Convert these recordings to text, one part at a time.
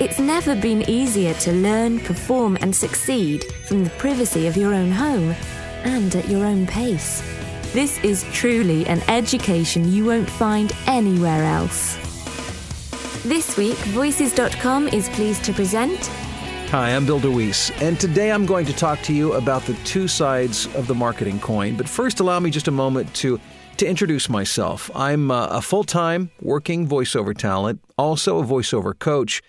It's never been easier to learn, perform, and succeed from the privacy of your own home and at your own pace. This is truly an education you won't find anywhere else. This week, Voices.com is pleased to present Hi, I'm Bill DeWees, and today I'm going to talk to you about the two sides of the marketing coin. But first, allow me just a moment to to introduce myself. I'm uh, a full-time working voiceover talent, also a voiceover coach,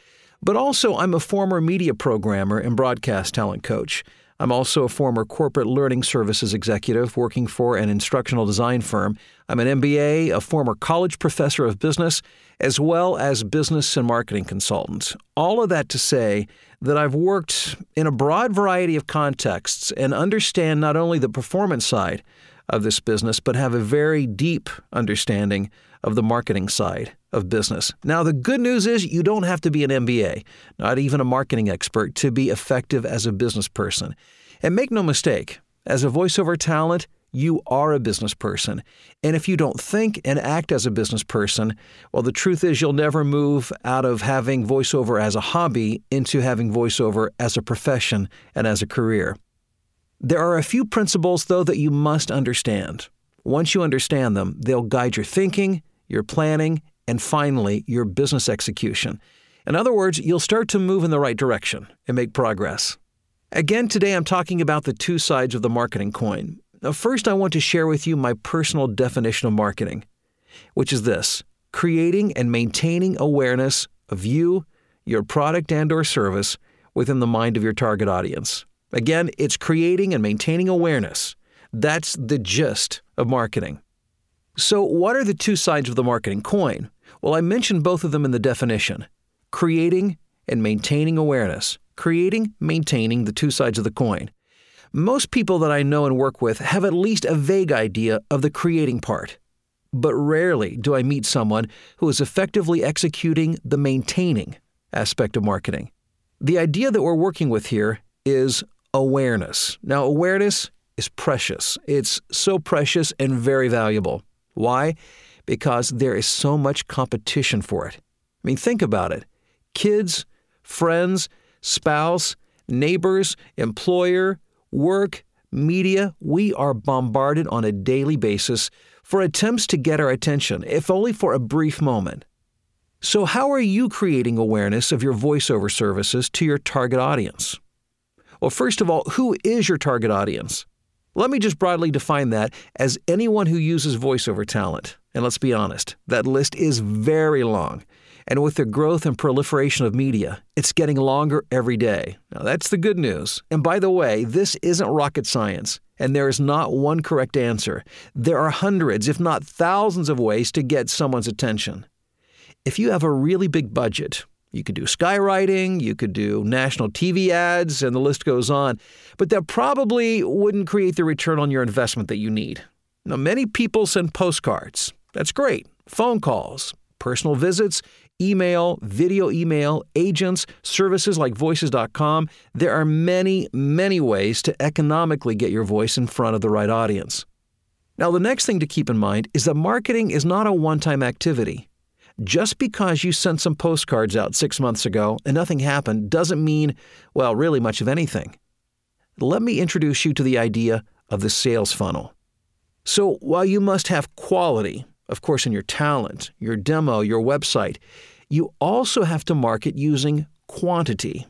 but also I'm a former media programmer and broadcast talent coach. I'm also a former corporate learning services executive working for an instructional design firm. I'm an MBA, a former college professor of business, as well as business and marketing consultant. All of that to say that I've worked in a broad variety of contexts and understand not only the performance side of this business, but have a very deep understanding of the marketing side of business. Now, the good news is you don't have to be an MBA, not even a marketing expert, to be effective as a business person. And make no mistake, as a voiceover talent, you are a business person. And if you don't think and act as a business person, well, the truth is you'll never move out of having voiceover as a hobby into having voiceover as a profession and as a career. There are a few principles, though, that you must understand. Once you understand them, they'll guide your thinking, your planning, and finally, your business execution. In other words, you'll start to move in the right direction and make progress. Again, today I'm talking about the two sides of the marketing coin. Now, first, I want to share with you my personal definition of marketing, which is this creating and maintaining awareness of you, your product and or service within the mind of your target audience. Again, it's creating and maintaining awareness. That's the gist of marketing. So, what are the two sides of the marketing coin? Well, I mentioned both of them in the definition creating and maintaining awareness. Creating, maintaining the two sides of the coin. Most people that I know and work with have at least a vague idea of the creating part. But rarely do I meet someone who is effectively executing the maintaining aspect of marketing. The idea that we're working with here is awareness. Now, awareness is precious. It's so precious and very valuable. Why? Because there is so much competition for it. I mean, think about it. Kids, friends, spouse, neighbors, employer, work, media, we are bombarded on a daily basis for attempts to get our attention, if only for a brief moment. So, how are you creating awareness of your voiceover services to your target audience? Well, first of all, who is your target audience? Let me just broadly define that as anyone who uses voiceover talent. And let's be honest, that list is very long. And with the growth and proliferation of media, it's getting longer every day. Now, that's the good news. And by the way, this isn't rocket science, and there is not one correct answer. There are hundreds, if not thousands, of ways to get someone's attention. If you have a really big budget, you could do skywriting, you could do national TV ads, and the list goes on, but that probably wouldn't create the return on your investment that you need. Now, many people send postcards. That's great. Phone calls, personal visits, email, video email, agents, services like voices.com. There are many, many ways to economically get your voice in front of the right audience. Now, the next thing to keep in mind is that marketing is not a one time activity. Just because you sent some postcards out six months ago and nothing happened doesn't mean, well, really much of anything. Let me introduce you to the idea of the sales funnel. So, while you must have quality, of course, in your talent, your demo, your website, you also have to market using quantity.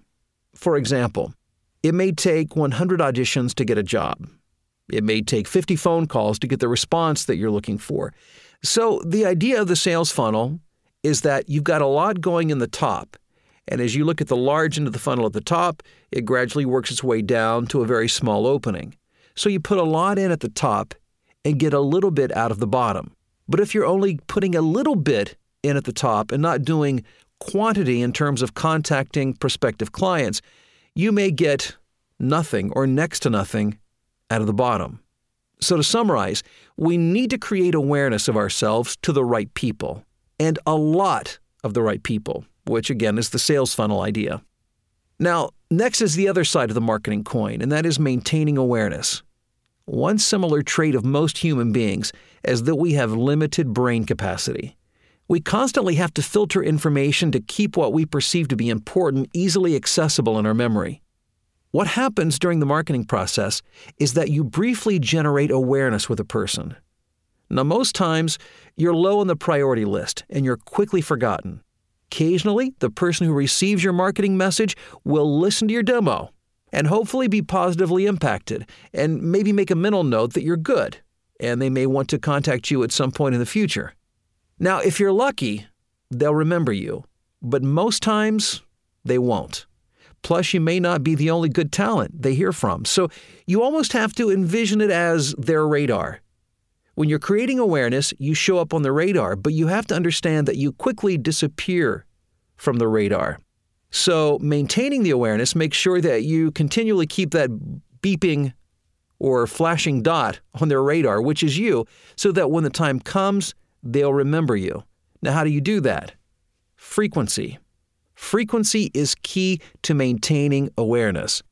For example, it may take 100 auditions to get a job. It may take 50 phone calls to get the response that you're looking for. So, the idea of the sales funnel is that you've got a lot going in the top. And as you look at the large end of the funnel at the top, it gradually works its way down to a very small opening. So you put a lot in at the top and get a little bit out of the bottom. But if you're only putting a little bit in at the top and not doing quantity in terms of contacting prospective clients, you may get nothing or next to nothing out of the bottom. So, to summarize, we need to create awareness of ourselves to the right people, and a lot of the right people, which again is the sales funnel idea. Now, next is the other side of the marketing coin, and that is maintaining awareness. One similar trait of most human beings is that we have limited brain capacity. We constantly have to filter information to keep what we perceive to be important easily accessible in our memory. What happens during the marketing process is that you briefly generate awareness with a person. Now, most times, you're low on the priority list and you're quickly forgotten. Occasionally, the person who receives your marketing message will listen to your demo and hopefully be positively impacted and maybe make a mental note that you're good, and they may want to contact you at some point in the future. Now, if you're lucky, they'll remember you, but most times they won't. Plus, you may not be the only good talent they hear from. So you almost have to envision it as their radar. When you're creating awareness, you show up on the radar, but you have to understand that you quickly disappear from the radar. So, maintaining the awareness makes sure that you continually keep that beeping or flashing dot on their radar, which is you, so that when the time comes, they'll remember you. Now, how do you do that? Frequency. Frequency is key to maintaining awareness.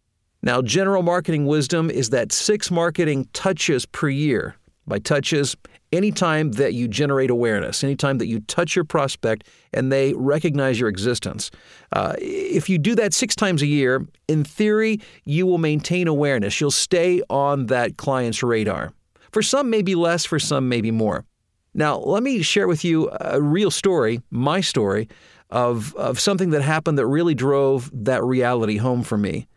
Now, general marketing wisdom is that six marketing touches per year. By touches, anytime that you generate awareness, anytime that you touch your prospect and they recognize your existence. Uh, if you do that six times a year, in theory, you will maintain awareness. You'll stay on that client's radar. For some, maybe less, for some, maybe more. Now, let me share with you a real story, my story, of, of something that happened that really drove that reality home for me.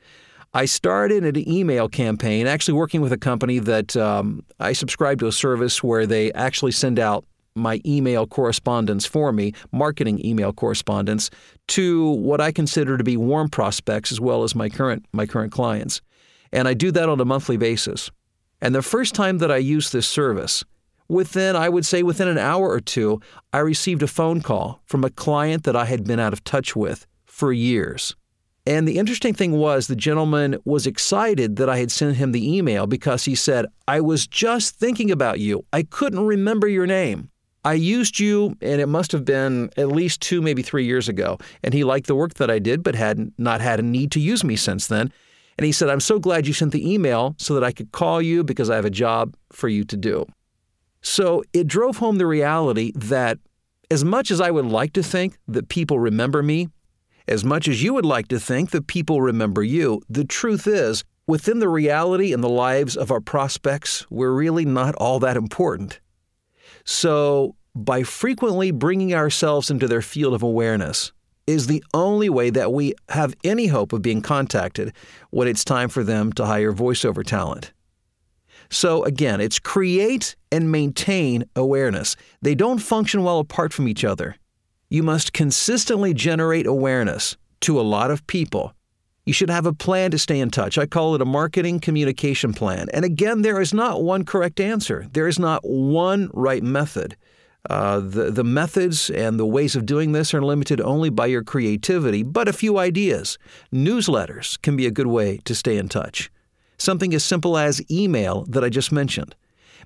I started an email campaign, actually working with a company that um, I subscribe to a service where they actually send out my email correspondence for me, marketing email correspondence, to what I consider to be warm prospects as well as my current my current clients. And I do that on a monthly basis. And the first time that I used this service, Within, I would say, within an hour or two, I received a phone call from a client that I had been out of touch with for years. And the interesting thing was, the gentleman was excited that I had sent him the email because he said, I was just thinking about you. I couldn't remember your name. I used you, and it must have been at least two, maybe three years ago. And he liked the work that I did, but had not had a need to use me since then. And he said, I'm so glad you sent the email so that I could call you because I have a job for you to do. So it drove home the reality that as much as I would like to think that people remember me, as much as you would like to think that people remember you, the truth is, within the reality and the lives of our prospects, we're really not all that important. So, by frequently bringing ourselves into their field of awareness, is the only way that we have any hope of being contacted when it's time for them to hire voiceover talent. So again, it's create and maintain awareness. They don't function well apart from each other. You must consistently generate awareness to a lot of people. You should have a plan to stay in touch. I call it a marketing communication plan. And again, there is not one correct answer, there is not one right method. Uh, the, the methods and the ways of doing this are limited only by your creativity, but a few ideas. Newsletters can be a good way to stay in touch. Something as simple as email that I just mentioned,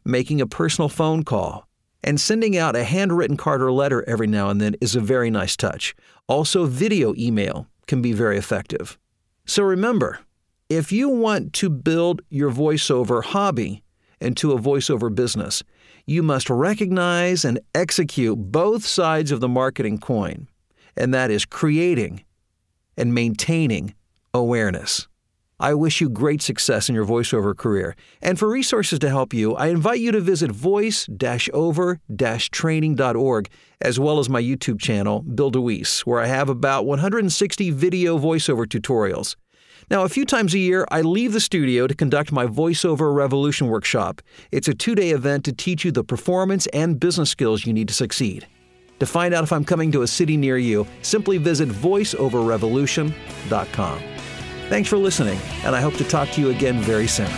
making a personal phone call, and sending out a handwritten card or letter every now and then is a very nice touch. Also, video email can be very effective. So remember, if you want to build your voiceover hobby into a voiceover business, you must recognize and execute both sides of the marketing coin, and that is creating and maintaining awareness. I wish you great success in your voiceover career. And for resources to help you, I invite you to visit voice over training.org, as well as my YouTube channel, Bill DeWees, where I have about 160 video voiceover tutorials. Now, a few times a year, I leave the studio to conduct my VoiceOver Revolution workshop. It's a two day event to teach you the performance and business skills you need to succeed. To find out if I'm coming to a city near you, simply visit voiceoverrevolution.com. Thanks for listening, and I hope to talk to you again very soon.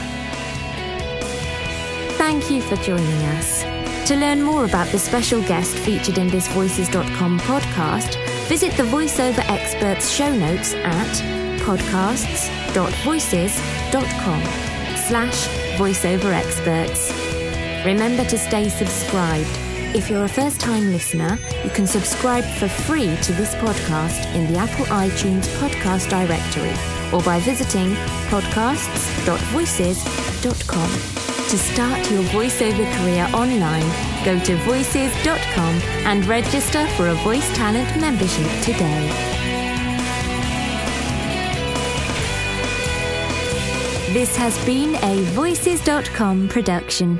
Thank you for joining us. To learn more about the special guest featured in this Voices.com podcast, visit the VoiceOver Experts show notes at podcasts www.voices.com slash voiceover experts. Remember to stay subscribed. If you're a first time listener, you can subscribe for free to this podcast in the Apple iTunes podcast directory or by visiting podcasts.voices.com. To start your voiceover career online, go to voices.com and register for a Voice Talent membership today. This has been a Voices.com production.